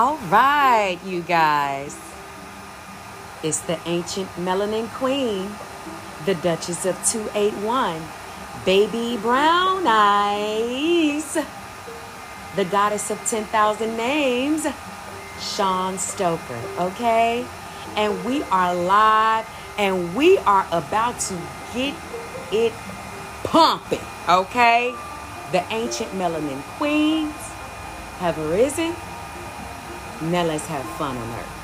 All right, you guys. It's the ancient melanin queen, the Duchess of 281, Baby Brown Eyes, the goddess of 10,000 names, Sean Stoker, okay? And we are live and we are about to get it pumping, okay? The ancient melanin queens have risen. Now let's have fun on earth.